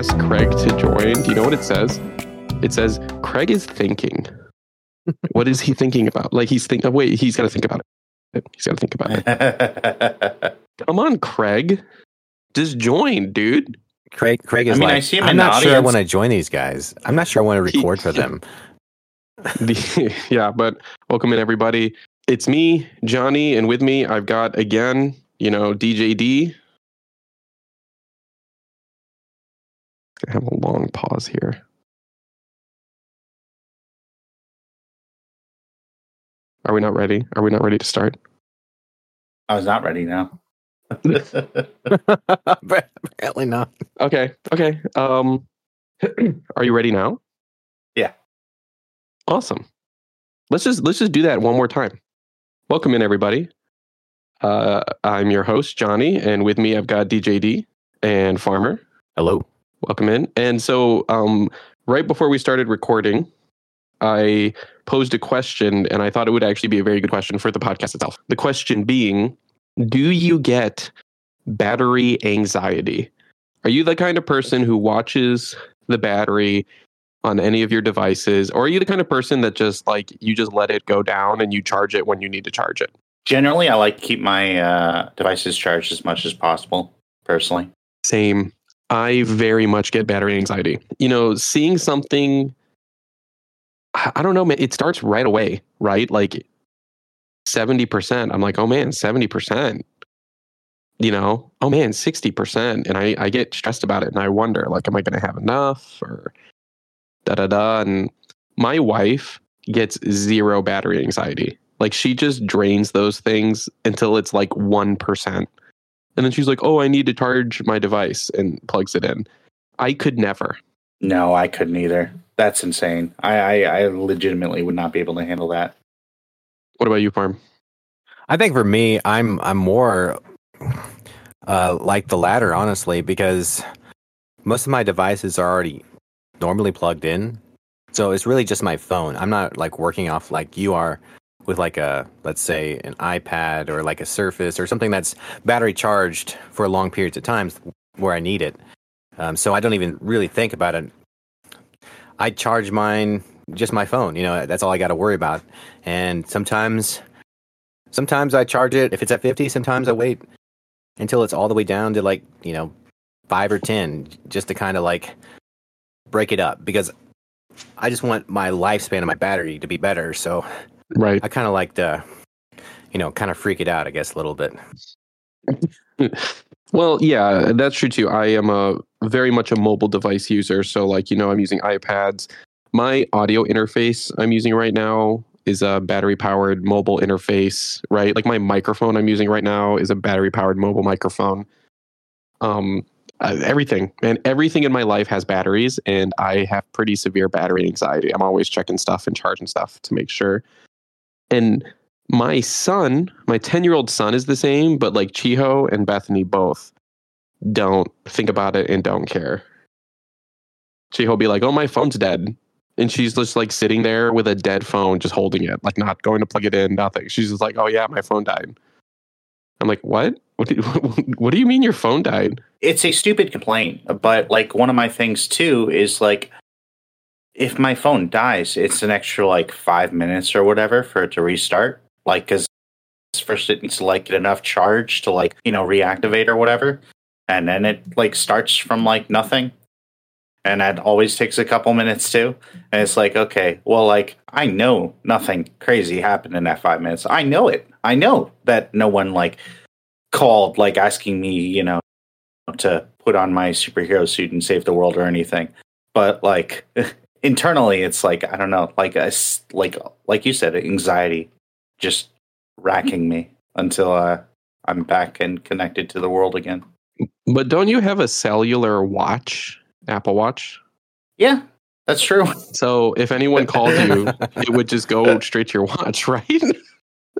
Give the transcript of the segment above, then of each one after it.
like that when I ask Craig to join, do you know what it says? It says, Craig is thinking. what is he thinking about? Like he's thinking, oh, wait, he's got to think about it. He's got to think about it. Come on, Craig. Just join, dude. Craig, Craig is I mean, I see him I'm in the not sure I want to join these guys. I'm not sure I want to record for them. The- yeah, but welcome in, everybody. It's me, Johnny, and with me, I've got again, you know, DJD. I have a long pause here. Are we not ready? Are we not ready to start? I was not ready now. Apparently not. Okay. Okay. Um, are you ready now? Yeah. Awesome. Let's just let's just do that one more time. Welcome in, everybody. Uh, I'm your host Johnny, and with me I've got DJD and Farmer. Hello. Welcome in. And so, um, right before we started recording, I posed a question, and I thought it would actually be a very good question for the podcast itself. The question being, do you get battery anxiety? Are you the kind of person who watches the battery on any of your devices, or are you the kind of person that just like you just let it go down and you charge it when you need to charge it? Generally, I like to keep my uh, devices charged as much as possible. Personally, Same. I very much get battery anxiety. You know, seeing something, I don't know, man, it starts right away, right? Like 70%. I'm like, oh man, 70%. You know, oh man, 60%. And I, I get stressed about it and I wonder, like, am I going to have enough or da da da? And my wife gets zero battery anxiety. Like, she just drains those things until it's like 1%. And then she's like, "Oh, I need to charge my device," and plugs it in. I could never. no, I couldn't either. That's insane. I, I, I legitimately would not be able to handle that. What about you, Farm? I think for me, I'm I'm more uh, like the latter, honestly, because most of my devices are already normally plugged in. So it's really just my phone. I'm not like working off like you are with like a let's say an iPad or like a Surface or something that's battery charged for long periods of times where I need it. Um, so I don't even really think about it. I charge mine just my phone. You know, that's all I got to worry about. And sometimes sometimes I charge it if it's at 50, sometimes I wait until it's all the way down to like, you know, 5 or 10 just to kind of like break it up because I just want my lifespan of my battery to be better. So Right. I kind of like to, you know, kind of freak it out, I guess, a little bit. Well, yeah, that's true too. I am a very much a mobile device user, so like you know, I'm using iPads. My audio interface I'm using right now is a battery powered mobile interface, right? Like my microphone I'm using right now is a battery powered mobile microphone. Um, uh, everything and everything in my life has batteries, and I have pretty severe battery anxiety. I'm always checking stuff and charging stuff to make sure. And my son, my 10 year old son is the same, but like Chiho and Bethany both don't think about it and don't care. Chiho be like, oh, my phone's dead. And she's just like sitting there with a dead phone, just holding it, like not going to plug it in, nothing. She's just like, oh, yeah, my phone died. I'm like, what? What do, what do you mean your phone died? It's a stupid complaint, but like one of my things too is like if my phone dies, it's an extra like five minutes or whatever for it to restart. Like, because first it needs to like get enough charge to like you know reactivate or whatever, and then it like starts from like nothing, and that always takes a couple minutes too. And it's like, okay, well, like I know nothing crazy happened in that five minutes. I know it. I know that no one like called like asking me, you know, to put on my superhero suit and save the world or anything. But like internally, it's like I don't know, like a like like you said, anxiety just racking me until uh, I'm back and connected to the world again. But don't you have a cellular watch, Apple Watch? Yeah, that's true. So if anyone called you, it would just go straight to your watch, right?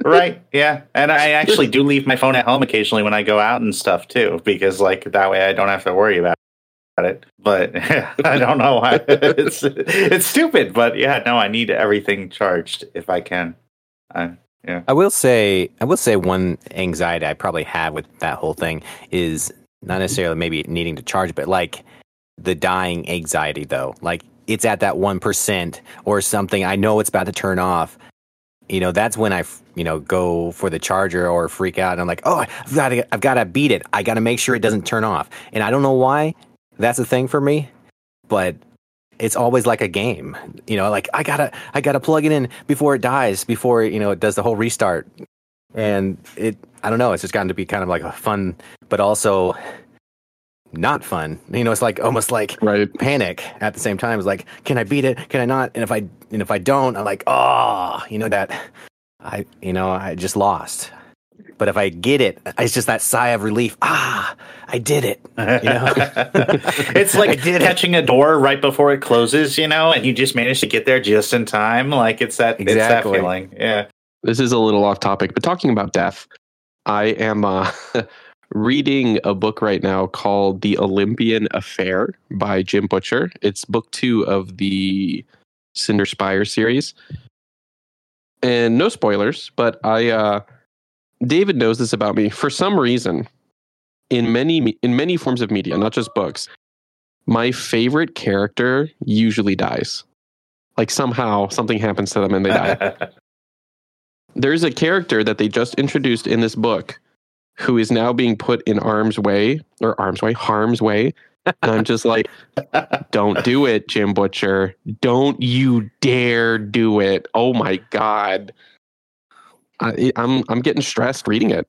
right? Yeah, and I actually do leave my phone at home occasionally when I go out and stuff too, because like that way I don't have to worry about it. But I don't know why it's it's stupid, but yeah, no, I need everything charged if I can. I, I will say, I will say one anxiety I probably have with that whole thing is not necessarily maybe needing to charge, but like the dying anxiety though. Like it's at that 1% or something. I know it's about to turn off. You know, that's when I, you know, go for the charger or freak out. And I'm like, oh, I've got to, I've got to beat it. I got to make sure it doesn't turn off. And I don't know why that's a thing for me, but it's always like a game. You know, like I gotta, I gotta plug it in before it dies, before you know it does the whole restart. And it, I don't know, it's just gotten to be kind of like a fun, but also not fun. You know, it's like almost like Right. panic at the same time. It's like, can I beat it? Can I not? And if I and if I don't, I'm like, oh, you know that I you know I just lost. But if I get it, it's just that sigh of relief. Ah, I did it. You know, it's like I it. catching a door right before it closes, you know, and you just managed to get there just in time. Like it's that it's that Exactly. feeling. Yeah. This is a little off topic, but talking about death, I am uh, reading a book right now called The Olympian Affair by Jim Butcher. It's book two of the Cinder Spire series. And no spoilers, but I uh, David knows this about me. For some reason, in many in many forms of media, not just books, my favorite character usually dies. Like somehow something happens to them and they die. There's a character that they just introduced in this book who is now being put in arm's way or arm's way harm's way. And i'm just like don't do it jim butcher. Don't you dare do it. Oh my god I, i'm i'm getting stressed reading it.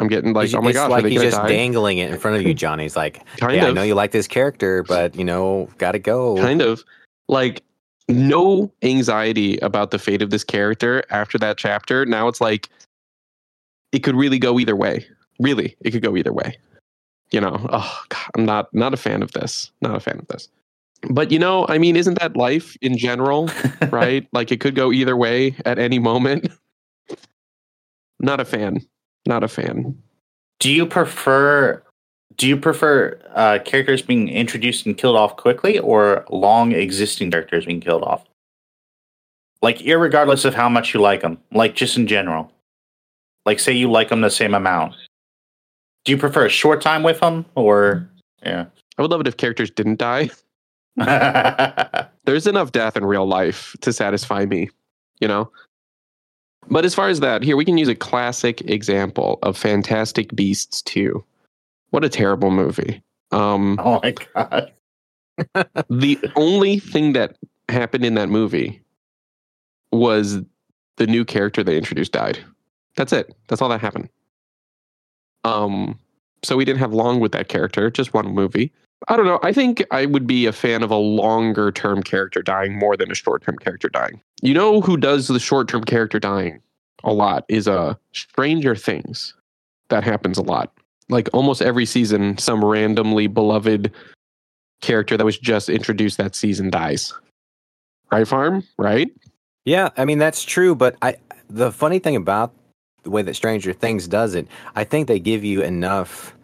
I'm getting like oh my gosh like are they he's just die? dangling it in front of you, Johnny. He's like, kind yeah, of. I know you like this character, but you know, gotta go. kind of. Like no anxiety about the fate of this character after that chapter. Now it's like it could really go either way. Really it could go either way. You know? Oh god i'm not not a fan of this. Not a fan of this. But you know i mean isn't that life in general right? Like it could go either way at any moment not a fan not a fan Do you prefer do you prefer uh, characters being introduced and killed off quickly or long existing characters being killed off? Like irregardless of how much you like them, like just in general. Like say you like them the same amount. Do you prefer a short time with them or yeah? i would love it if characters didn't die there's enough death in real life to satisfy me, you know? But as far as that, here we can use a classic example of Fantastic Beasts 2. What a terrible movie. Um, oh my god. the only thing that happened in that movie was the new character they introduced died. That's it. That's all that happened. Um, so we didn't have long with that character, just one movie. I don't know. I think I would be a fan of a longer term character dying more than a short term character dying. You know who does the short term character dying a lot is uh Stranger Things. That happens a lot. Like almost every season, some randomly beloved character that was just introduced that season dies. Right, Farm? Right? Yeah, I mean that's true, but I the funny thing about the way that Stranger Things does it, I think they give you enough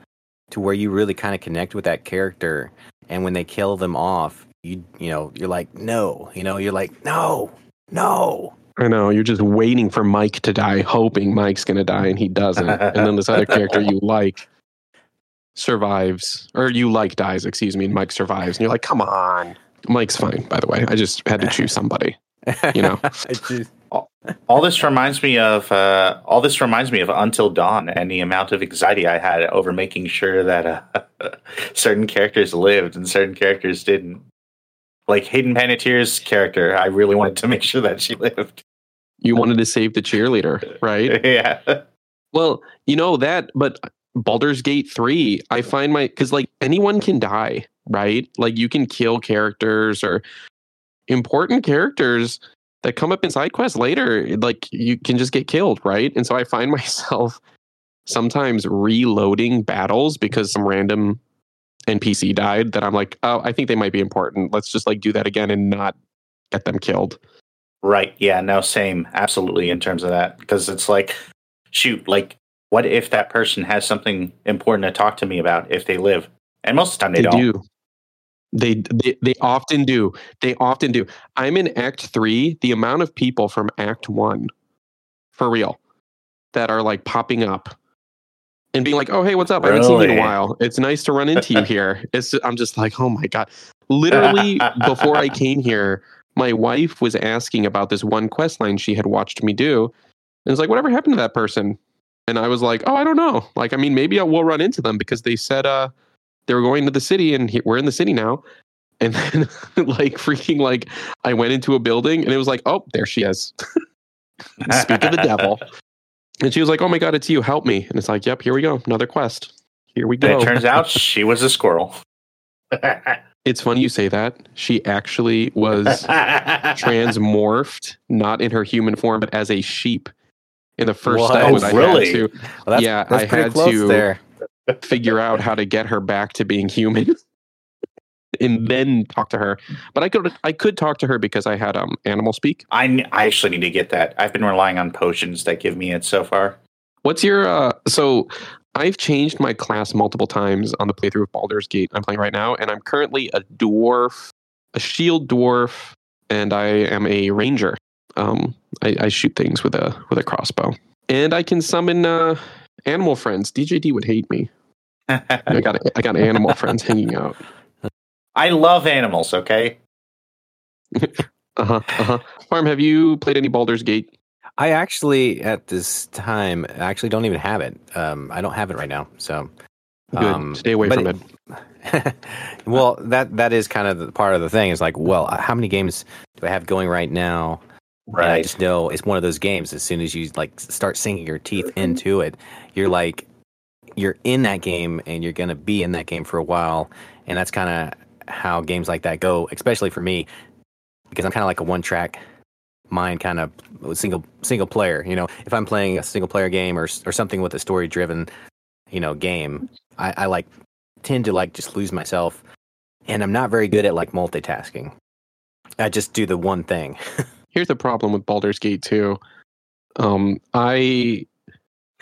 to where you really kind of connect with that character and when they kill them off, you you know, you're like, "No." You know, you're like, "No. No." I know. You're just waiting for Mike to die, hoping Mike's going to die and he doesn't. and then this other character you like survives, or you like dies, excuse me, and Mike survives. And you're like, come on. Mike's fine, by the way. I just had to choose somebody. You know. It's just- All this reminds me of uh, all this reminds me of Until Dawn and the amount of anxiety I had over making sure that uh, certain characters lived and certain characters didn't. Like Hayden Panettiere's character, I really wanted to make sure that she lived. You wanted to save the cheerleader, right? yeah, Well, you know that, but Baldur's Gate 3, I find my because like anyone can die, right? Like you can kill characters or important characters that come up in side quests later, like you can just get killed, right? And so I find myself sometimes reloading battles because some random NPC died that I'm like, oh, I think they might be important. Let's just like do that again and not get them killed. right. Yeah, no, same, absolutely. In terms of that, because it's like, shoot, like, what if that person has something important to talk to me about if they live? And most of the time they, They, don't. do. They, they they often do. They often do. I'm in Act Three. The amount of people from Act One, for real, that are like popping up and being like, "Oh, hey, what's up? I haven't seen you in a while. It's nice to run into you here." It's I'm just like, "Oh my god!" Literally before I came here, my wife was asking about this one quest line she had watched me do, and it's like, "Whatever happened to that person?" And I was like, "Oh, I don't know. Like, I mean, maybe I will run into them because they said uh they were going to the city, and he, we're in the city now." And then, like, freaking, like, I went into a building, and it was like, "Oh, there she is." Speak of the devil. And she was like, "Oh my god, it's you! Help me!" And it's like, "Yep, here we go, another quest. Here we go And go." it turns out she was a squirrel. it's funny you say that. She actually was transmorphed, not in her human form, but as a sheep. In the first What? step Oh, I really? had to Well, that's, Yeah, that's I had to- there. Figure out how to get her back to being human. And then talk to her, but I could I could talk to her because I had um animal speak. I, I actually need to get that. I've been relying on potions that give me it so far. What's your uh so I've changed my class multiple times on the playthrough of Baldur's Gate I'm playing right now, and I'm currently a dwarf, a shield dwarf, and I am a ranger. Um I, I shoot things with a with a crossbow. And I can summon uh animal friends. DJD would hate me. I got I got animal friends hanging out. I love animals, okay? Uh-huh. Uh-huh. Farm, have you played any Baldur's Gate? I actually, at this time, actually don't even have it. Um, I don't have it right now. So, Good. Um, Stay away from it- it. well, that that is kind of the part of the thing. Is like, well, how many games do I have going right now? And I just know it's one of those games. As soon as you like start sinking your teeth into it, you're like, you're in that game, and you're gonna be in that game for a while. And that's kind of how games like that go, especially for me, because I'm kind of like a one track mind kind of single single player. You know, if I'm playing a single player game or or something with a story driven, you know, game, I, I like tend to like just lose myself, and I'm not very good at like multitasking. I just do the one thing. Here's the problem with Baldur's Gate 2. Um, I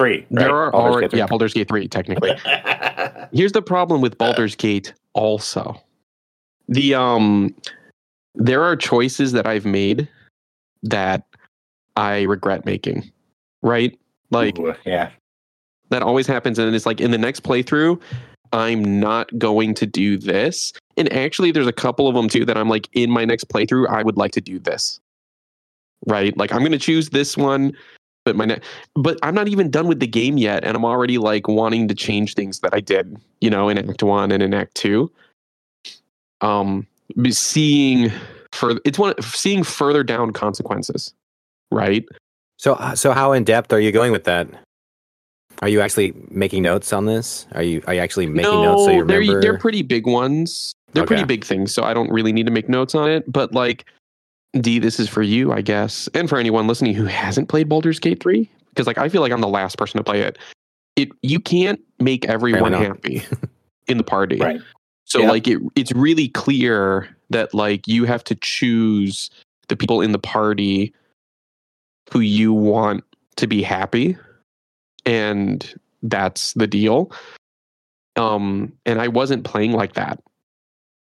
Three. Right? there are Baldur's already Gate yeah Baldur's Gate 3 technically. Here's the problem with Baldur's Gate also. The um there are choices that I've made that I regret making. Right? Like Ooh, yeah. that always happens and it's like in the next playthrough i'm not going to do this and actually there's a couple of them too that i'm like in my next playthrough i would like to do this right like i'm going to choose this one but my ne- but i'm not even done with the game yet and i'm already like wanting to change things that i did you know in act 1 and in act 2 um seeing further it's one seeing further down consequences right So so how in depth are you going with that? Are you actually making notes on this? Are you are you actually making notes so you they're, remember? they're pretty big ones. They're pretty big things, so I don't really need to make notes on it. But like, D, this is for you, I guess, and for anyone listening who hasn't played Baldur's Gate three, because like I feel like I'm the last person to play it. It you can't make everyone happy in the party, Right. So Yeah. like it, it's really clear that like you have to choose the people in the party who you want to be happy, and that's the deal. Um, and I wasn't playing like that,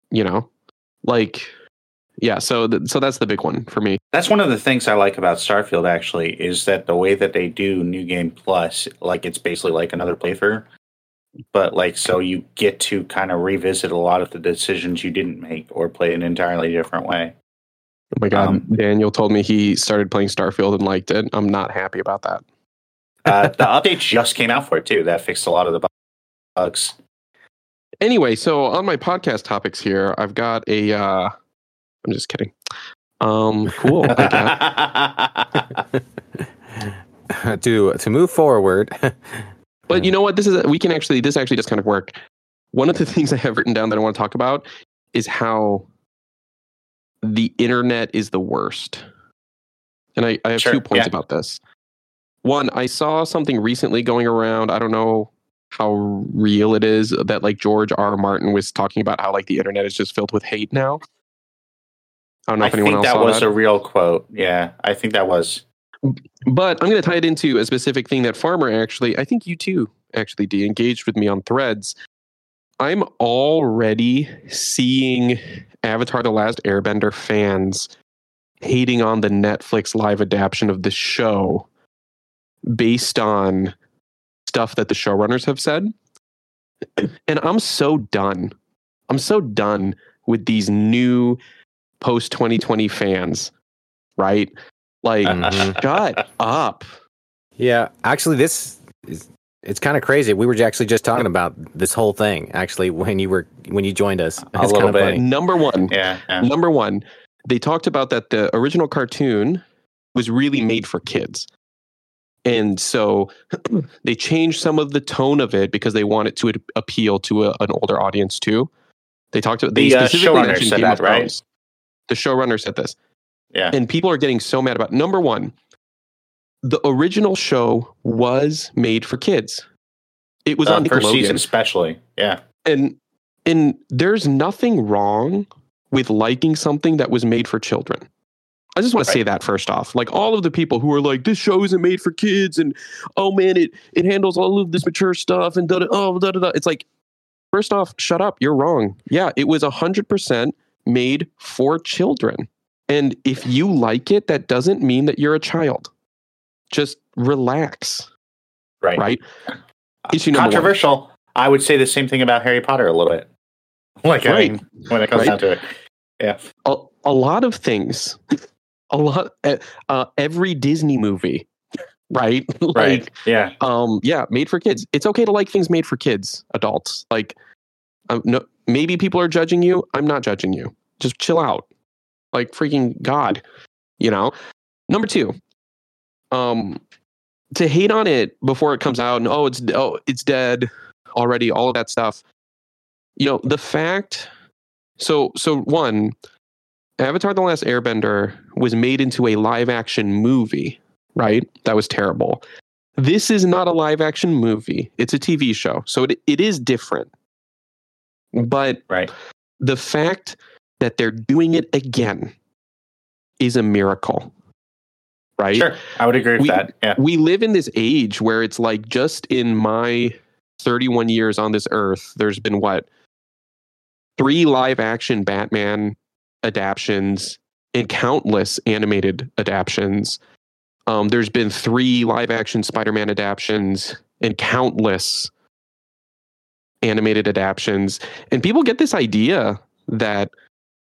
you know, like yeah. So th- so that's the big one for me. That's one of the things I like about Starfield actually is that the way that they do New Game Plus, like it's basically like another playthrough. But like so you get to kind of revisit a lot of the decisions you didn't make or play an entirely different way. Oh my god, Um, Daniel told me he started playing Starfield and liked it. I'm not happy about that. Uh, the update just came out for it too. That fixed a lot of the bugs. Anyway, so on my podcast topics here, I've got a. Uh, I'm just kidding. Um, cool. I got. to to move forward. But you know what? This is we can actually this actually does kind of work. One of the things I have written down that I want to talk about is how the internet is the worst. And I, I have Sure, two points yeah. about this. One, I saw something recently going around. I don't know how real it is that like George R. R. Martin was talking about how like the internet is just filled with hate now. I don't know I if anyone think that saw was that. a real quote. Yeah, I think that was. But I'm going to tie it into a specific thing that Farmer actually, I think you too actually de engaged with me on threads. I'm already seeing Avatar The Last Airbender fans hating on the Netflix live adaptation of the show based on stuff that the showrunners have said. And I'm so done. I'm so done with these new post 2020 fans, right? Like, Mhm. shut up. Yeah, actually, this is it's kind of crazy. We were actually just talking about this whole thing actually when you were when you joined us. A It's little bit. funny. Number one, yeah, yeah. number one, they talked about that the original cartoon was really made for kids. And so they changed some of the tone of it because they wanted to appeal to a, an older audience too. They talked about they The, uh, specifically showrunner mentioned said Game that, of right? Thrones. The showrunner said this. Yeah. And people are getting so mad about number one, the original show was made for kids. It was Uh, on first season, especially. Yeah. and and there's nothing wrong with liking something that was made for children. I just want to say that first off. Like all of the people who are like, this show isn't made for kids, and oh man, it it handles all of this mature stuff and da da oh da da da. It's like, first off, shut up. You're wrong. Yeah, it was hundred percent made for children. And if you like it, that doesn't mean that you're a child. Just relax. Right. Right? Issue number one. Controversial. I would say the same thing about Harry Potter a little bit. Like, I mean, when it comes Right. down to it. Yeah. a, a lot of things a lot uh, uh, every disney movie right Right. yeah. um yeah made for kids it's okay to like things made for kids adults like um, no maybe people are judging you i'm not judging you just chill out like freaking god you know? Number two um to hate on it before it comes out and oh it's oh it's dead already all of that stuff. You know the fact so so one avatar the last airbender was made into a live action movie right? That was terrible. This is not a live action movie. It's a tv show so it, it is different. But Right. the fact that they're doing it again is a miracle right Sure. I would agree with We- that. Yeah. we live in this age where it's like just in my 31 years on this earth there's been what three live action batman adaptions and countless animated adaptions um, there's been three live action spider-man adaptions and countless animated adaptions and people get this idea that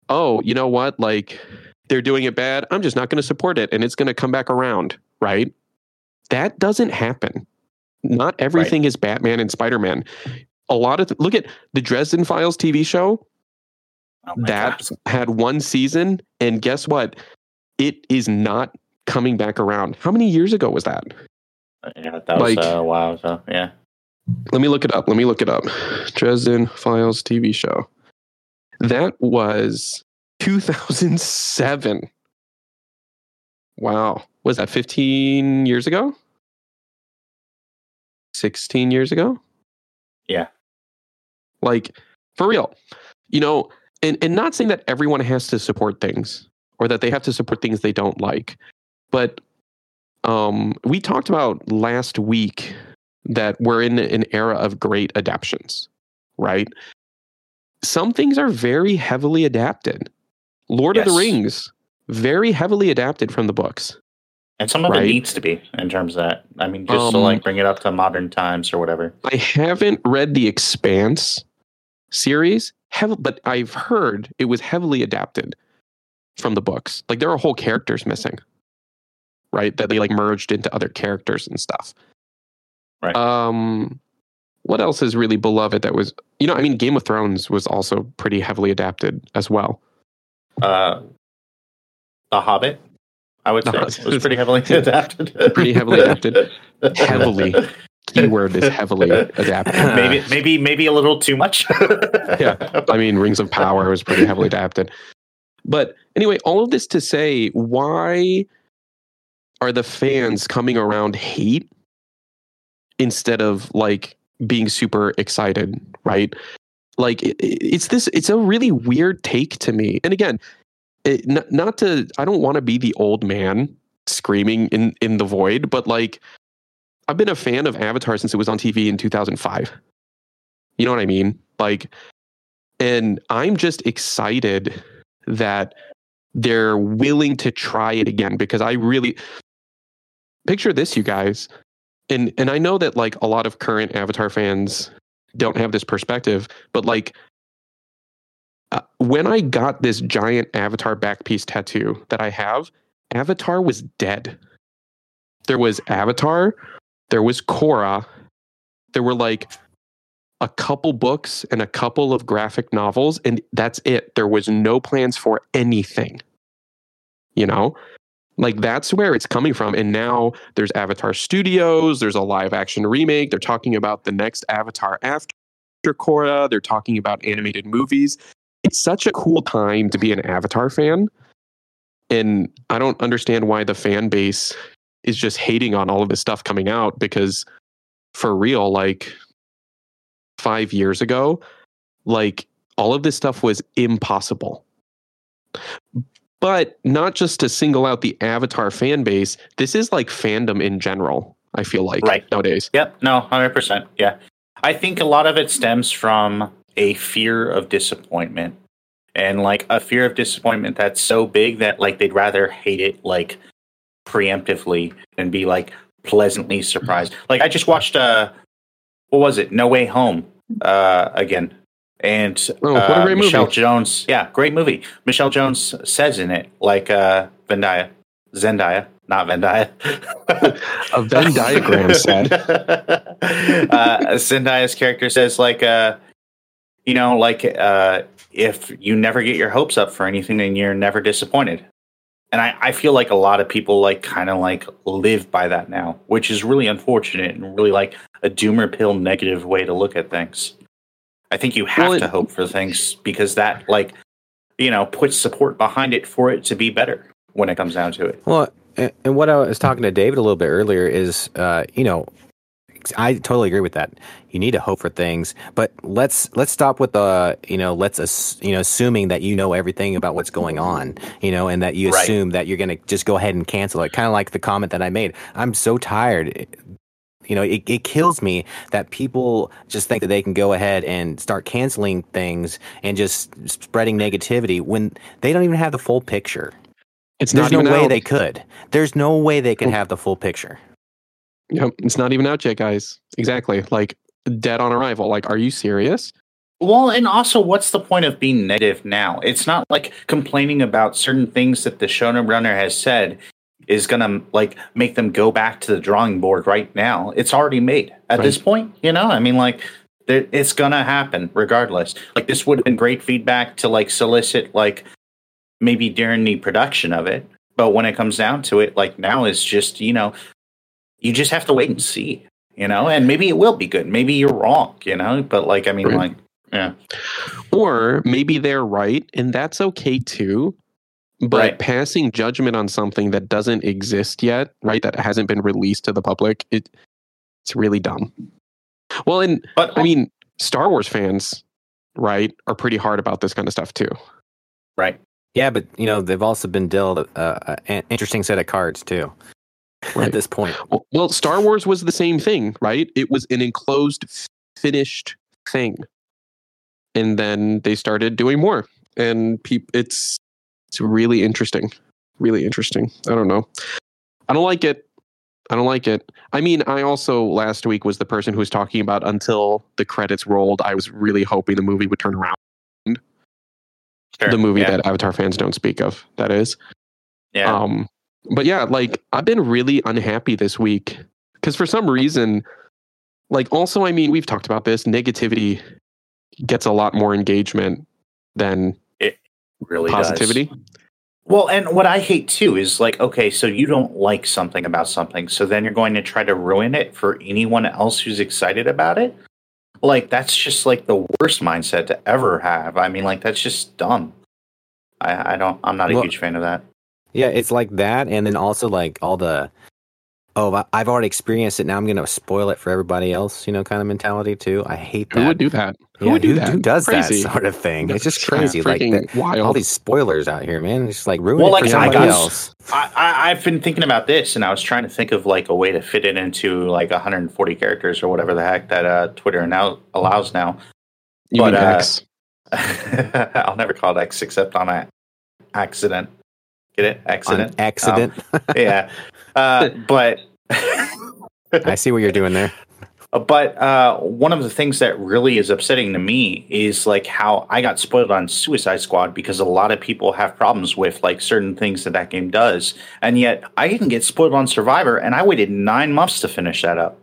oh you know what? Like they're doing it bad. I'm just not going to support it and it's going to come back around right? That doesn't happen. Not everything is batman and spider-man. A lot of look at the dresden files tv show. Oh that gosh. had one season and guess what? It is not coming back around. How many years ago was that? Yeah, that was like- uh, wow. So yeah. let me look it up. Let me look it up. Dresden files tv show that was 2007 wow. Was that 15 years ago? 16 years ago? Yeah. like for real. You know and, and not saying that everyone has to support things or that they have to support things they don't like but um we talked about last week that we're in an era of great adaptions right some things are very heavily adapted lord of the rings very heavily adapted from the books And some of Right. it needs to be in terms of that. I mean, just to Um, like bring it up to modern times or whatever. I haven't read the Expanse series, but I've heard it was heavily adapted from the books. Like there are whole characters missing, right? That they like merged into other characters and stuff. Right. Um, what else is really beloved that was, you know, I mean, Game of Thrones was also pretty heavily adapted as well. Uh, the Hobbit, I would say, Hobbit. was pretty heavily adapted. Pretty heavily adapted. Heavily. Keyword is heavily adapted. maybe, maybe, maybe a little too much. Yeah. I mean, Rings of Power was pretty heavily adapted. But anyway, all of this to say, why are the fans coming around hate instead of like being super excited, right? Like it, it- it's this, it's a really weird take to me. And again, it, not, not to, I don't want to be the old man screaming in in the void, but like I've been a fan of Avatar since it was on TV in 2005. You know what I mean? Like, and I'm just excited that they're willing to try it again because I really picture this, you guys. And and I know that like a lot of current Avatar fans don't have this perspective, but like uh, when I got this giant Avatar back piece tattoo that I have, Avatar was dead. There was Avatar, there was Korra, there were like a couple books and a couple of graphic novels, and that's it. There was no plans for anything. You know? Like that's where it's coming from. And now there's Avatar Studios, there's a live action remake. They're talking about the next Avatar after Korra. They're talking about animated movies. It's such a cool time to be an Avatar fan. And I don't understand why the fan base is just hating on all of this stuff coming out because for real, like five years ago, like all of this stuff was impossible. But not just to single out the Avatar fan base, this is like fandom in general, I feel like Right. nowadays. Yep. No, hundred percent. Yeah, I think a lot of it stems from a fear of disappointment, and like a fear of disappointment that's so big that like they'd rather hate it like preemptively and be like pleasantly surprised. Like I just watched uh, what was it? No Way Home uh again. And Oh, what a uh, great movie. Michelle Jones, yeah, great movie. Michelle Jones says in it, like uh Zendaya, Zendaya, not Zendaya. A Venn diagram said. uh, Zendaya's character says, like, uh, you know, like, uh, if you never get your hopes up for anything, then you're never disappointed. And I, I feel like a lot of people like kind of like live by that now, which is really unfortunate and really like a doomer pill negative way to look at things. I think you have Well, it- to hope for things because that like you know puts support behind it for it to be better when it comes down to it. Well, and, and what I was talking to David a little bit earlier is, uh, you know, I totally agree with that. You need to hope for things, but let's let's stop with the, you know, let's ass, you know, assuming that you know everything about what's going on, you know, and that you Right. assume that you're going to just go ahead and cancel it. Kind of like the comment that I made. I'm so tired. You know, it, it kills me that people just think that they can go ahead and start canceling things and just spreading negativity when they don't even have the full picture. It's There's not no even way out. they could. There's no way they can have the full picture. Yep, it's not even out yet, guys. Exactly. Like dead on arrival. Like, are you serious? Well, and also, what's the point of being negative now? It's not like complaining about certain things that the showrunner has said is gonna like make them go back to the drawing board right now. It's already made at Right. this point. You know, I mean, like it's gonna happen regardless. Like this would have been great feedback to like solicit like maybe during the production of it, but when it comes down to it, like now is just you know you just have to wait and see. You know, and maybe it will be good. Maybe you're wrong. You know, but like I mean, Right. like yeah. Or maybe they're right, and that's okay too. But Right. passing judgment on something that doesn't exist yet, right? That hasn't been released to the public, it it's really dumb. Well, and But I mean, Star Wars fans, right, are pretty hard about this kind of stuff too. right. Yeah, but you know they've also been dealt uh, an interesting set of cards too. Right. At this point, Well, well, Star Wars was the same thing, right? It was an enclosed, finished thing, and then they started doing more, and peop- it's it's really interesting, really interesting. I don't know, I don't like it. I don't like it. I mean, I also last week was the person who was talking about until the credits rolled. I was really hoping the movie would turn around. Sure. The movie yeah. that Avatar fans don't speak of. That is. yeah. Um, but yeah, like I've been really unhappy this week because for some reason, like also, I mean, we've talked about this. Negativity gets a lot more engagement than really does. positivity. Well, and what I hate too is like, okay, so you don't like something about something, so then you're going to try to ruin it for anyone else who's excited about it. Like that's just like the worst mindset to ever have. I mean, like that's just dumb. I, I don't. I'm not a Well- huge fan of that. yeah, it's like that, and then also like all the oh, I- I've already experienced it. Now I'm going to spoil it for everybody else. You know, kind of mentality too. I hate that. Who would do that? Who Yeah, would do that? Who does Crazy. that sort of thing? It's just Yeah, crazy. like freaking the- wild. all these spoilers out here, man. It's just like ruin Well, it for like, I somebody else. I, I I've been thinking about this, and I was trying to think of like a way to fit it into like 140 characters or whatever the heck that uh, Twitter now allows now. You but, mean uh, X? I'll never call it X except on a accident. Get it? On Accident. accident. yeah. Uh, but I see what you're doing there. But uh, one of the things that really is upsetting to me is like how I got spoiled on Suicide Squad because a lot of people have problems with like certain things that that game does, and yet I didn't get spoiled on Survivor, and I waited nine months to finish that up.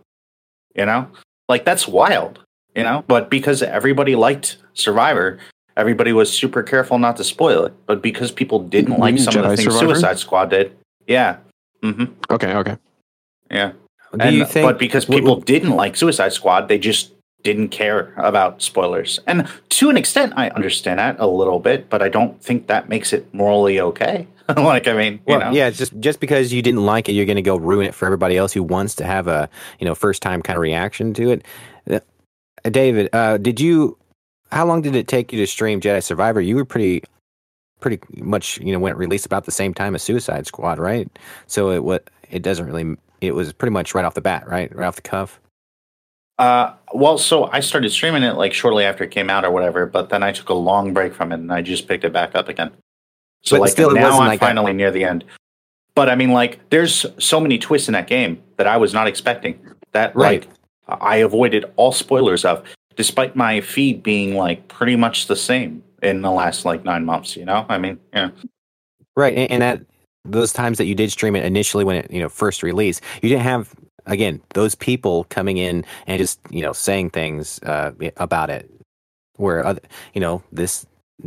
You know, like that's wild. You know, but because everybody liked Survivor, everybody was super careful not to spoil it. But because people didn't like mean some of the things Survivor? Suicide Squad did, yeah, hmm Okay, okay. yeah. Do And, you think? but because people w- didn't like Suicide Squad, they just didn't care about spoilers. And to an extent, I understand that a little bit, but I don't think that makes it morally okay. like, I mean, you Well, know, yeah, it's just just because you didn't like it, you're going to go ruin it for everybody else who wants to have a you know first time kind of reaction to it. Uh, David, uh, did you? How long did it take you to stream Jedi Survivor? You were pretty, pretty much you know when it released about the same time as Suicide Squad, right? So it what it doesn't really. It was pretty much right off the bat, right, right off the cuff. Uh, well, so I started streaming it like shortly after it came out or whatever, but then I took a long break from it and I just picked it back up again. So But like still, now I'm like finally near the end. But I mean, like, there's so many twists in that game that I was not expecting. That Right. like I avoided all spoilers of, despite my feed being like pretty much the same in the last like nine months. You know, I mean, yeah, Right, and, and that those times that you did stream it initially when it you know first released, you didn't have again those people coming in and just you know saying things uh, about it. Where other, you know this,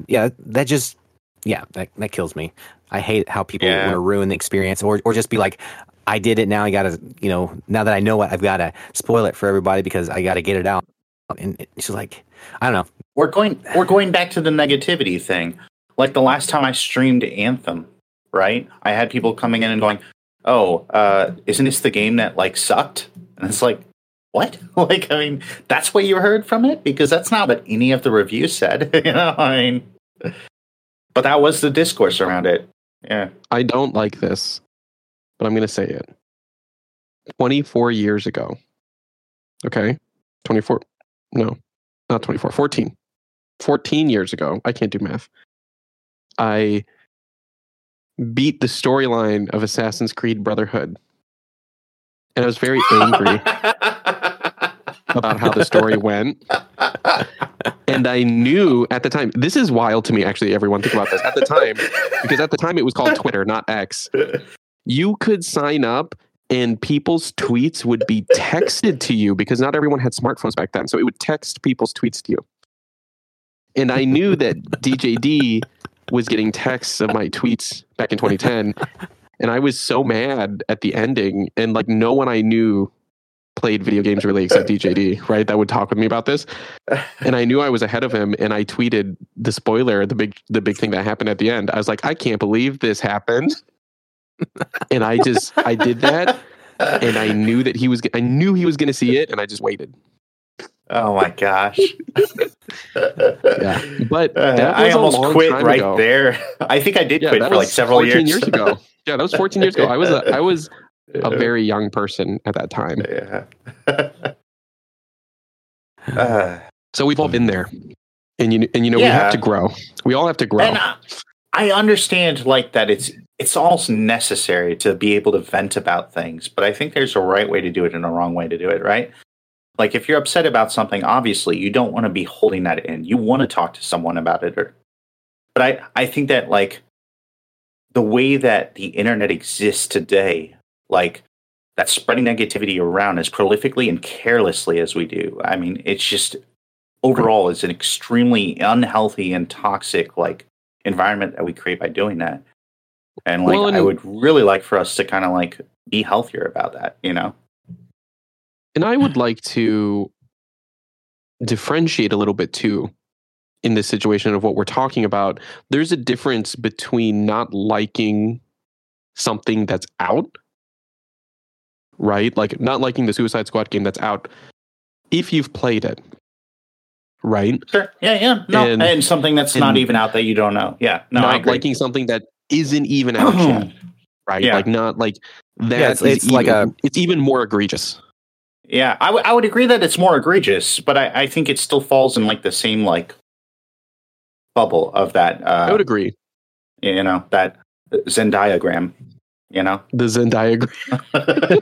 yeah, that just yeah that that kills me. I hate how people Yeah. want to ruin the experience or or just be like. I did it now. I gotta, you know, now that I know it, I've got to spoil it for everybody because I got to get it out. And it's just like, I don't know. we're going we're going back to the negativity thing. Like the last time I streamed Anthem, right? I had people coming in and going, "Oh, uh, isn't this the game that like sucked?" And it's like, what? Like, I mean, that's what you heard from it because that's not what any of the reviews said. you know, I mean, but that was the discourse around it. Yeah. I don't like this, but I'm going to say it. 24 years ago. Okay? 24. No, not 24. 14. 14 years ago. I can't do math. I beat the storyline of Assassin's Creed Brotherhood. And I was very angry about how the story went. And I knew at the time, this is wild to me, actually, everyone think about this. At the time, because at the time it was called Twitter, not X, you could sign up and people's tweets would be texted to you because not everyone had smartphones back then. So it would text people's tweets to you. And I knew that DJD was getting texts of my tweets back in 2010. And I was so mad at the ending. And like no one I knew played video games really except DJD, right? That would talk with me about this. And I knew I was ahead of him and I tweeted the spoiler, the big the big thing that happened at the end. I was like, I can't believe this happened. And I just I did that and I knew that he was I knew he was going to see it and I just waited. Oh my gosh. Yeah. But Uh, I almost quit right ago. there. I think I did Yeah, quit for like several 14 years. ago. Yeah, that was 14 years ago. I was a, I was a very young person at that time. Yeah. uh, So we've all been there. And you and you know we have to grow. We all have to grow. I understand like that it's it's almost necessary to be able to vent about things, but I think there's a right way to do it and a wrong way to do it, right? Like if you're upset about something, obviously you don't want to be holding that in. You want to talk to someone about it or but I, I think that like the way that the internet exists today, like that spreading negativity around as prolifically and carelessly as we do, I mean, it's just overall is an extremely unhealthy and toxic like environment that we create by doing that. And like Well, and- I would really like for us to kind of like be healthier about that, you know? And I would like to differentiate a little bit too in this situation of what we're talking about. There's a difference between not liking something that's out, right? Like not liking the Suicide Squad game that's out if you've played it, right? Sure. Yeah, yeah. No. And- And, something that's not even out that you don't know. Yeah. No, not liking something that isn't even out yet, right? Yeah. Like not like that. Yeah, it's- is it's like even- a- it's even more egregious. Yeah, I would- I would agree that it's more egregious, but I, I think it still falls in like the same like bubble of that. Uh, I would agree. you know that Venn diagram. You know, The Venn diagram.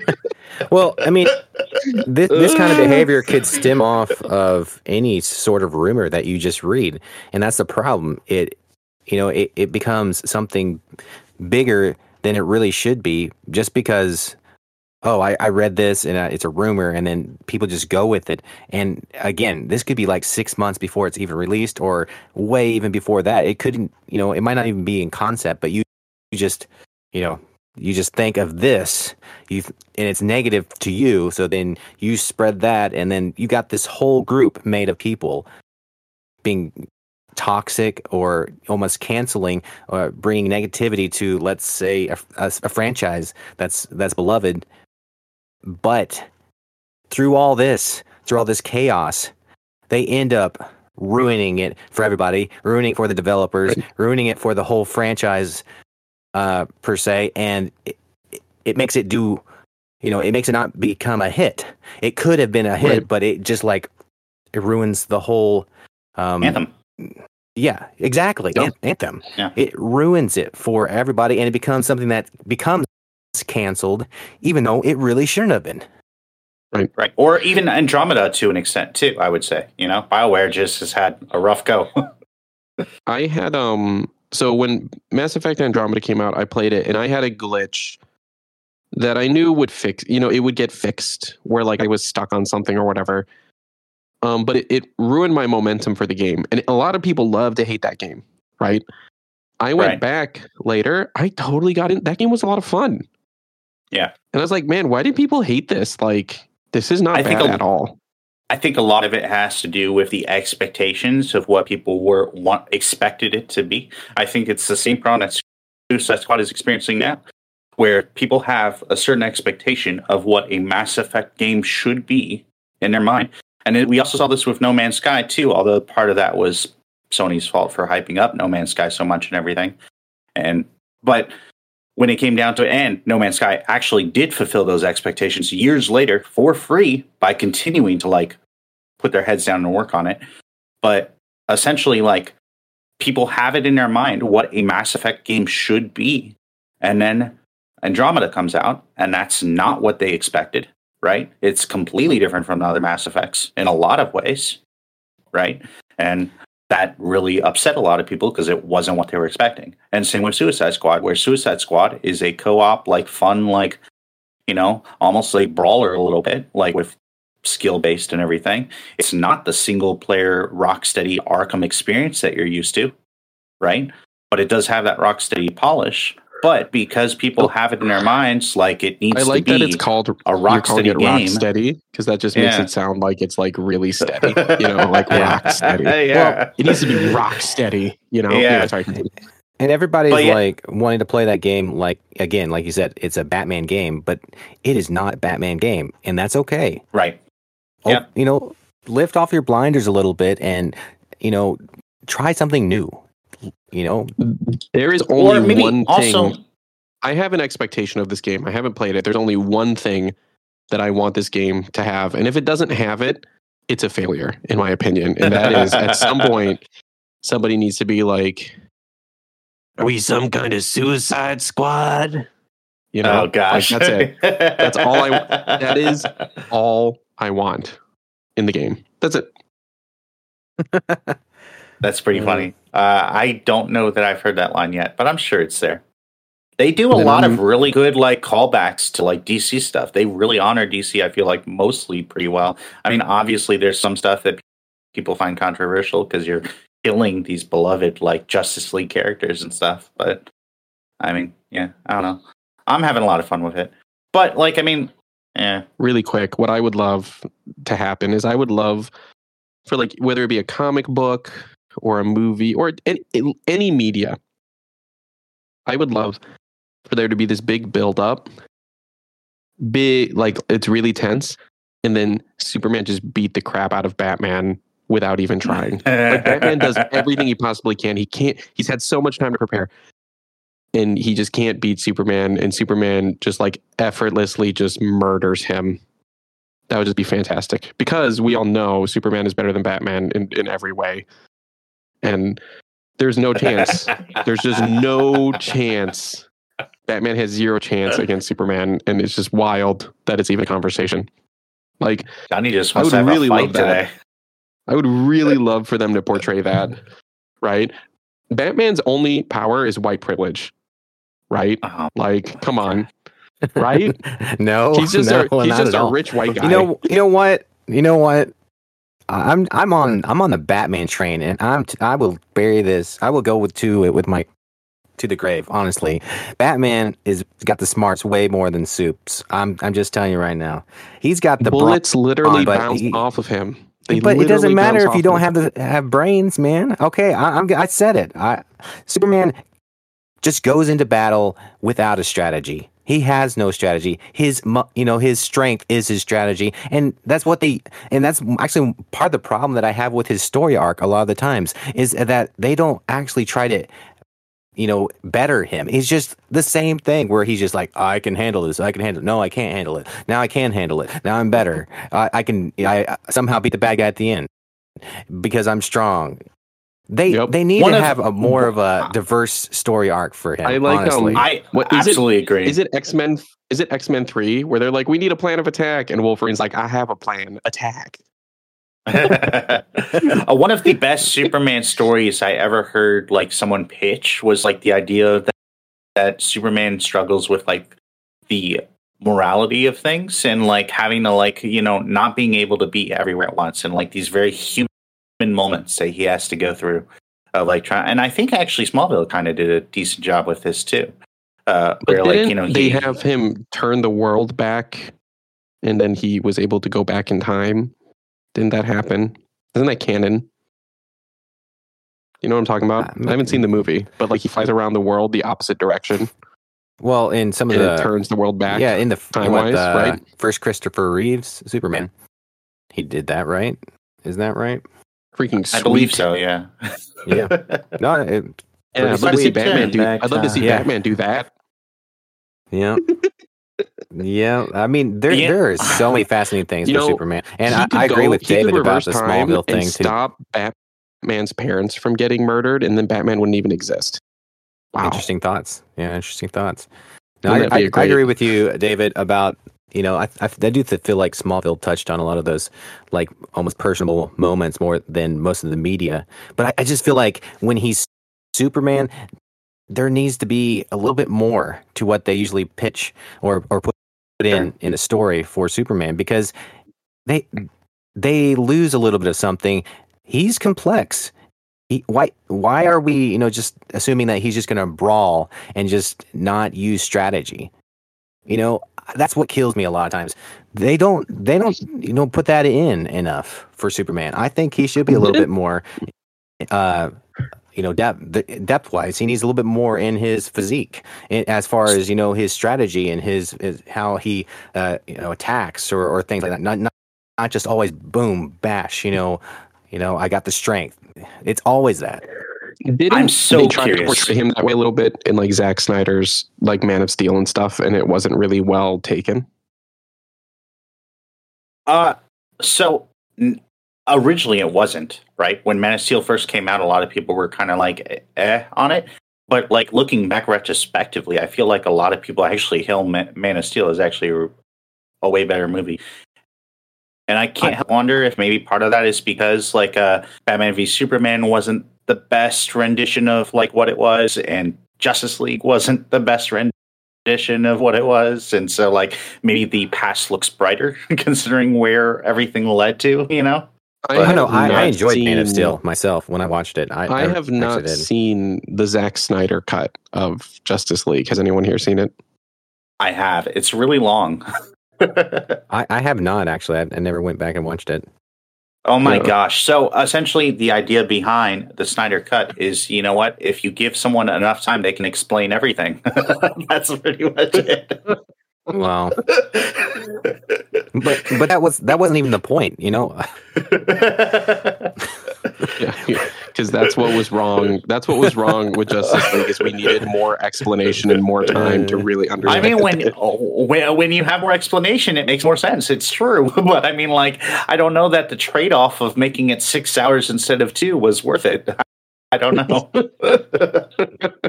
Well, I mean, this, this kind of behavior could stem off of any sort of rumor that you just read, and that's the problem. It, you know, it, it becomes something bigger than it really should be, just because. Oh, I, I read this and uh, it's a rumor, and then people just go with it. And again, this could be like six months before it's even released, or way even before that. It couldn't, you know, it might not even be in concept, but you, you just, you know, you just think of this you and it's negative to you so then you spread that and then you got this whole group made of people being toxic or almost canceling or bringing negativity to let's say a, a, a franchise that's that's beloved but through all this through all this chaos they end up ruining it for everybody ruining it for the developers ruining it for the whole franchise uh, per se, and it, it makes it do, you know, it makes it not become a hit. It could have been a hit, Right. but it just like it ruins the whole. Um, Anthem. Yeah, exactly. Yeah. An- Anthem. Yeah. It ruins it for everybody, and it becomes something that becomes canceled, even though it really shouldn't have been. Right, right. Or even Andromeda to an extent too, I would say. You know, BioWare just has had a rough go. I had um so when Mass Effect Andromeda came out, I played it and I had a glitch that I knew would fix you know, it would get fixed where like I was stuck on something or whatever. Um, but it, it ruined my momentum for the game. And a lot of people love to hate that game, right? I went Right. back later, I totally got in that game was a lot of fun. Yeah. And I was like, man, why did people hate this? Like this is not I think bad a- at all. I think a lot of it has to do with the expectations of what people were want expected it to be. I think it's the same problem that Suicide Squad is experiencing now, where people have a certain expectation of what a Mass Effect game should be in their mind. And then we also saw this with No Man's Sky too, although part of that was Sony's fault for hyping up No Man's Sky so much and everything. And but when it came down to it, and No Man's Sky actually did fulfill those expectations years later for free by continuing to like put their heads down and work on it. But essentially, like people have it in their mind what a Mass Effect game should be, and then Andromeda comes out, and that's not what they expected. Right? It's completely different from the other Mass Effects in a lot of ways. Right? And that really upset a lot of people because it wasn't what they were expecting. And same with Suicide Squad, where Suicide Squad is a co-op, like fun, like you know, almost like brawler a little bit, like with skill based and everything. It's not the single player Rocksteady Arkham experience that you're used to, right? But it does have that Rocksteady polish. But because people have it in their minds, like it needs I like to be that it's called a rock steady it game. Rocksteady because that just makes Yeah. it sound like it's like really steady, you know, like Yeah. rock steady. Yeah. Well, it needs to be rock steady, you know. Yeah. sorry. And everybody's yeah- like wanting to play that game. Like again, like you said, it's a Batman game, but it is not a Batman game, and that's okay. Right. Oh, Yeah. you know, lift off your blinders a little bit, and you know, try something new. You know, There is Or only maybe one also thing. I have an expectation of this game. I haven't played it. There's only one thing that I want this game to have, and if it doesn't have it, it's a failure, in my opinion. And that is, at some point, somebody needs to be like, "Are we some kind of Suicide Squad?" You know, oh gosh. Like, that's it. That's all I- that is- all I want in the game. That's it. That's pretty Mm. funny. Uh, I don't know that I've heard that line yet, but I'm sure it's there. They do a lot of really good like callbacks to like DC stuff. They really honor DC. I feel like mostly pretty well. I mean, obviously there's some stuff that people find controversial because you're killing these beloved like Justice League characters and stuff. But I mean, yeah, I don't know. I'm having a lot of fun with it. But like, I mean, yeah, really quick what i would love to happen is i would love for like whether it be a comic book or a movie or any, media i would love for there to be this big build up big like it's really tense and then superman just beat the crap out of batman without even trying. Like batman does everything he possibly can. He can't he's had so much time to prepare and he just can't beat superman and superman just like effortlessly just murders him. That would just be fantastic because we all know superman is better than batman in, in every way and there's no chance there's just no chance Batman has zero chance against Superman, and it's just wild that it's even a conversation. Like, Johnny just I would to have really a fight love that. I would really love for them to portray that, right? Batman's only power is white privilege, right? Oh, Like, come on, right? no, He's just no, a, he's not just at a all. rich white guy. You know, you know what? You know what? I'm I'm on I'm on the Batman train, and I'm t- I will bury this. I will go with to it with my to the grave. Honestly, Batman is got the smarts way more than Soups. I'm I'm just telling you right now. He's got the bullets literally but bounce he- off of him. They but it doesn't matter if you don't have the have brains, man. Okay, I, I'm I said it. I Superman just goes into battle without a strategy. He has no strategy. His you know his strength is his strategy, and that's what they and that's actually part of the problem that I have with his story arc. A lot of the times is that they don't actually try to. You know, better him. He's just the same thing where he's just like, I can handle this. I can handle it. No, I can't handle it. Now I can handle it. Now I'm better. I, I can. I somehow beat the bad guy at the end because I'm strong. They Yep. they need One to of- have a more of a diverse story arc for him. I like, um, honestly. I What is it- absolutely agree. Is it X Men? Is it X Men Three where they're like, we need a plan of attack, and Wolverine's like, I have a plan, attack. Uh, one of the best Superman stories I ever heard, like someone pitch, was like the idea that, that Superman struggles with like the morality of things and like having to like you know not being able to be everywhere at once and like these very human moments that he has to go through of like trying. And I think actually Smallville kind of did a decent job with this too. Uh, But where like didn't you know they he, have him turn the world back, and then he was able to go back in time? Didn't that happen? Isn't that canon? You know what I'm talking about? Uh, I haven't seen the movie, but like he flies around the world the opposite direction, well, in some of and the it turns the world back. yeah, in the time-wise, right? first Christopher Reeves Superman, he did that right. Isn't that right? Freaking sweet. I believe so. Yeah. Yeah. No, it, Yeah, I'd love to uh, see. Batman do. Back I'd love to see time. Yeah. Batman do that. yeah. Yeah, I mean, there Yeah. there are so many fascinating things You for know, Superman, and I, I agree go- with David about the time Smallville and thing too. Stop Batman's parents from getting murdered, and then Batman wouldn't even exist. Wow. Interesting thoughts. Yeah, interesting thoughts. No, Wouldn't I, that be I, a great- I agree with you, David, about you know I, I I do feel like Smallville touched on a lot of those like almost personal moments more than most of the media. But I, I just feel like when he's Superman, there needs to be a little bit more to what they usually pitch or or put in in a story for Superman because they they lose a little bit of something. He's complex. He, why why are we you know just assuming that he's just going to brawl and just not use strategy? You know that's what kills me a lot of times. They don't they don't you know put that in enough for Superman. I think he should be a little bit more uh you know depth depth wise he needs a little bit more in his physique in, as far as you know his strategy and his, his how he uh you know attacks or, or things like that not, not not just always boom bash you know you know i got the strength it's always that Didn't I'm so they try to portray him that way a little bit in like Zack Snyder's like Man of Steel and stuff, and it wasn't really well taken. Uh, so n- originally it wasn't right when Man of Steel first came out. A lot of people were kind of like eh on it, but like looking back retrospectively, I feel like a lot of people actually hail Ma- Man of Steel is actually a, a way better movie. And I can't help wonder if maybe part of that is because like uh, Batman v Superman wasn't the best rendition of like what it was, and Justice League wasn't the best rendition of what it was, and so like maybe the past looks brighter considering where everything led to. You know, i don't know i, I enjoyed man of steel myself when i watched it i, I have actually not did. seen the Zack Snyder cut of Justice League. Has anyone here seen it? I have. It's really long. I, I have not actually I, I never went back and watched it Oh my Yeah. gosh. So essentially the idea behind the Snyder cut is, you know what? If you give someone enough time, they can explain everything. That's pretty much it. Wow. but but that was that wasn't even the point you know Yeah, because that's what was wrong. That's what was wrong with Justice League is we needed more explanation and more time to really understand. I mean, when, oh, when when you have more explanation, it makes more sense. It's true, but I mean, like, I don't know that the trade off of making it six hours instead of two was worth it. I don't know.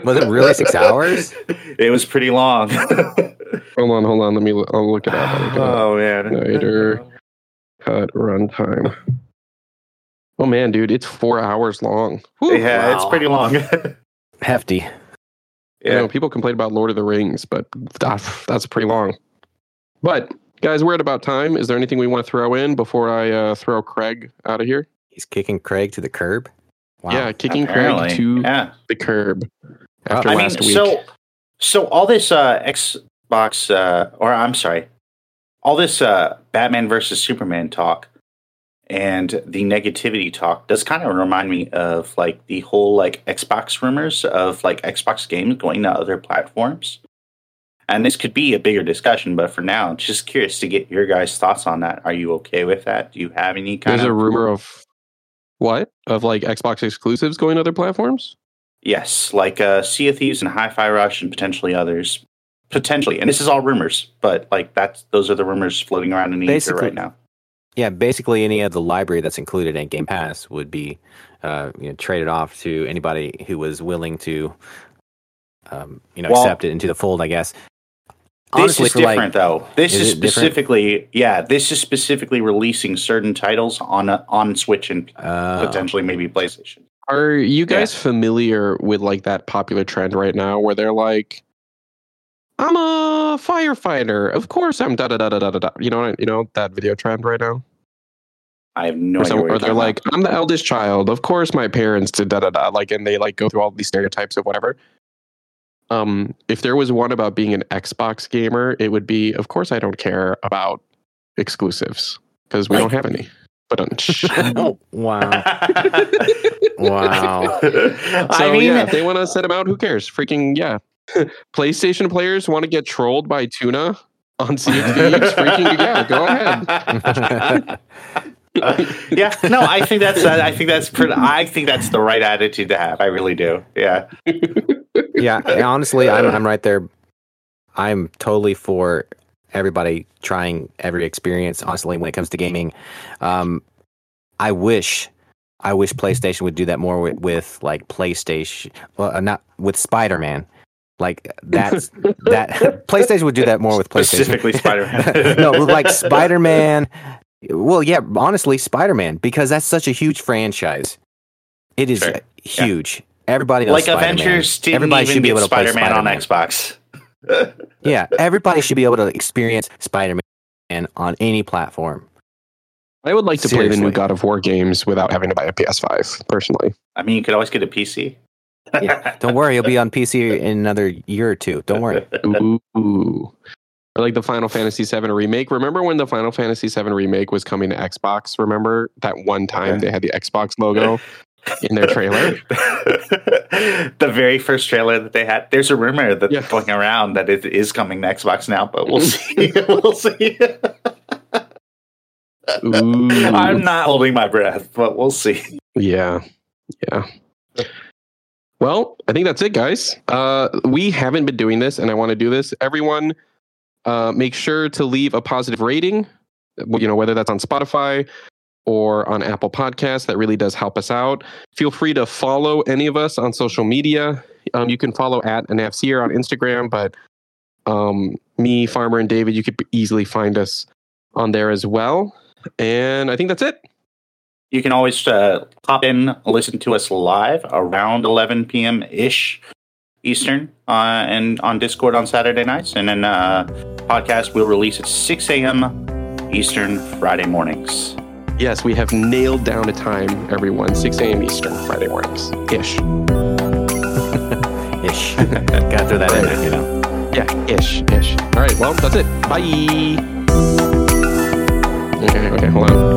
Was it really six hours? It was pretty long. Hold on, hold on. Let me. Look, I'll look it up. Look it up. oh man. Snyder. Cut runtime. Oh man, dude, it's four hours long. Whew. Yeah, it's pretty long. Hefty. You know, people complain about Lord of the Rings, but that, that's pretty long. But guys, we're at about time. Is there anything we want to throw in before I uh, throw Craig out of here? He's kicking Craig to the curb. Wow. Yeah, kicking Apparently. Craig to yeah. the curb after I mean, last week. so so all this uh, Xbox, uh, or I'm sorry, all this uh, Batman versus Superman talk and the negativity talk does kind of remind me of like the whole like Xbox rumors of like Xbox games going to other platforms. And this could be a bigger discussion, but for now, just curious to get your guys' thoughts on that. Are you okay with that? Do you have any kind There's of a rumor of what? Of like Xbox exclusives going to other platforms? Yes, like uh, Sea of Thieves and Hi-Fi Rush and potentially others. Potentially, and this is all rumors, but like that's those are the rumors floating around in the ether right now. Yeah, basically any of the library that's included in Game Pass would be uh, you know, traded off to anybody who was willing to um, you know Well- accept it into the fold, I guess. This is for, like- different, though. This Is is, it different? specifically, yeah, this is specifically releasing certain titles on a, on Switch and uh, potentially maybe PlayStation. Are you guys familiar with like that popular trend right now where they're like, "I'm a firefighter. Of course, I'm da da da da da da." da." You know, you know that video trend right now. I have no or, idea. some, what or you're they're talking like, about. "I'm the eldest child. Of course, my parents did da da da." Like, and they like go through all these stereotypes of whatever. Um, if there was one about being an Xbox gamer, it would be, "Of course, I don't care about exclusives because we Like- don't have any." But um, wow. Wow. So I mean, yeah, if they want to set them out, who cares? Freaking yeah. PlayStation players want to get trolled by tuna on Sea of Freaking yeah, go ahead. Uh, yeah, no, I think that's I think that's pretty, I think that's the right attitude to have. I really do. Yeah. yeah, honestly, I'm I'm right there. I'm totally for everybody trying every experience. Honestly, when it comes to gaming, um, I wish, I wish PlayStation would do that more with, with like PlayStation, well, uh, not with Spider Man. Like that's that PlayStation would do that more with PlayStation. Specifically Spider-Man. no, like Spider Man. Well, yeah, honestly, Spider Man because that's such a huge franchise. It is Sure. huge. Everybody knows like Spider-Man. Avengers didn't Everybody even should be get able to play Spider-Man on Spider-Man. Xbox. Yeah, everybody should be able to experience Spider Man on any platform. I would like to play the new God of War games without having to buy a PS5, personally. I mean, you could always get a PC. Yeah, don't worry, it'll be on PC in another year or two. Don't worry. Ooh. Or like the Final Fantasy VII remake. Remember when the Final Fantasy VII remake was coming to Xbox? Remember that one time they had the Xbox logo in their trailer? the very first trailer that they had. There's a rumor that's Yeah. going around that it is coming to Xbox now, but we'll see. we'll see. Ooh. I'm not holding my breath, but we'll see. Yeah. Yeah. Well, I think that's it, guys. Uh, we haven't been doing this, and I want to do this. Everyone, uh, make sure to leave a positive rating. You know, whether that's on Spotify or on Apple Podcasts, that really does help us out. Feel free to follow any of us on social media. Um, you can follow at an on Instagram, but um, me, Farmer, and David, you could easily find us on there as well. And I think that's it. You can always uh, pop in, listen to us live around 11 p.m. ish Eastern, uh, and on Discord on Saturday nights, and then uh, podcast will release at 6 a.m. Eastern Friday mornings. Yes, we have nailed down a time, everyone. 6 a.m. Eastern, Friday mornings. Ish. Ish. Gotta throw that in there, you know. Yeah, ish, ish. All right, well, that's it. Bye. Okay, okay, hold on.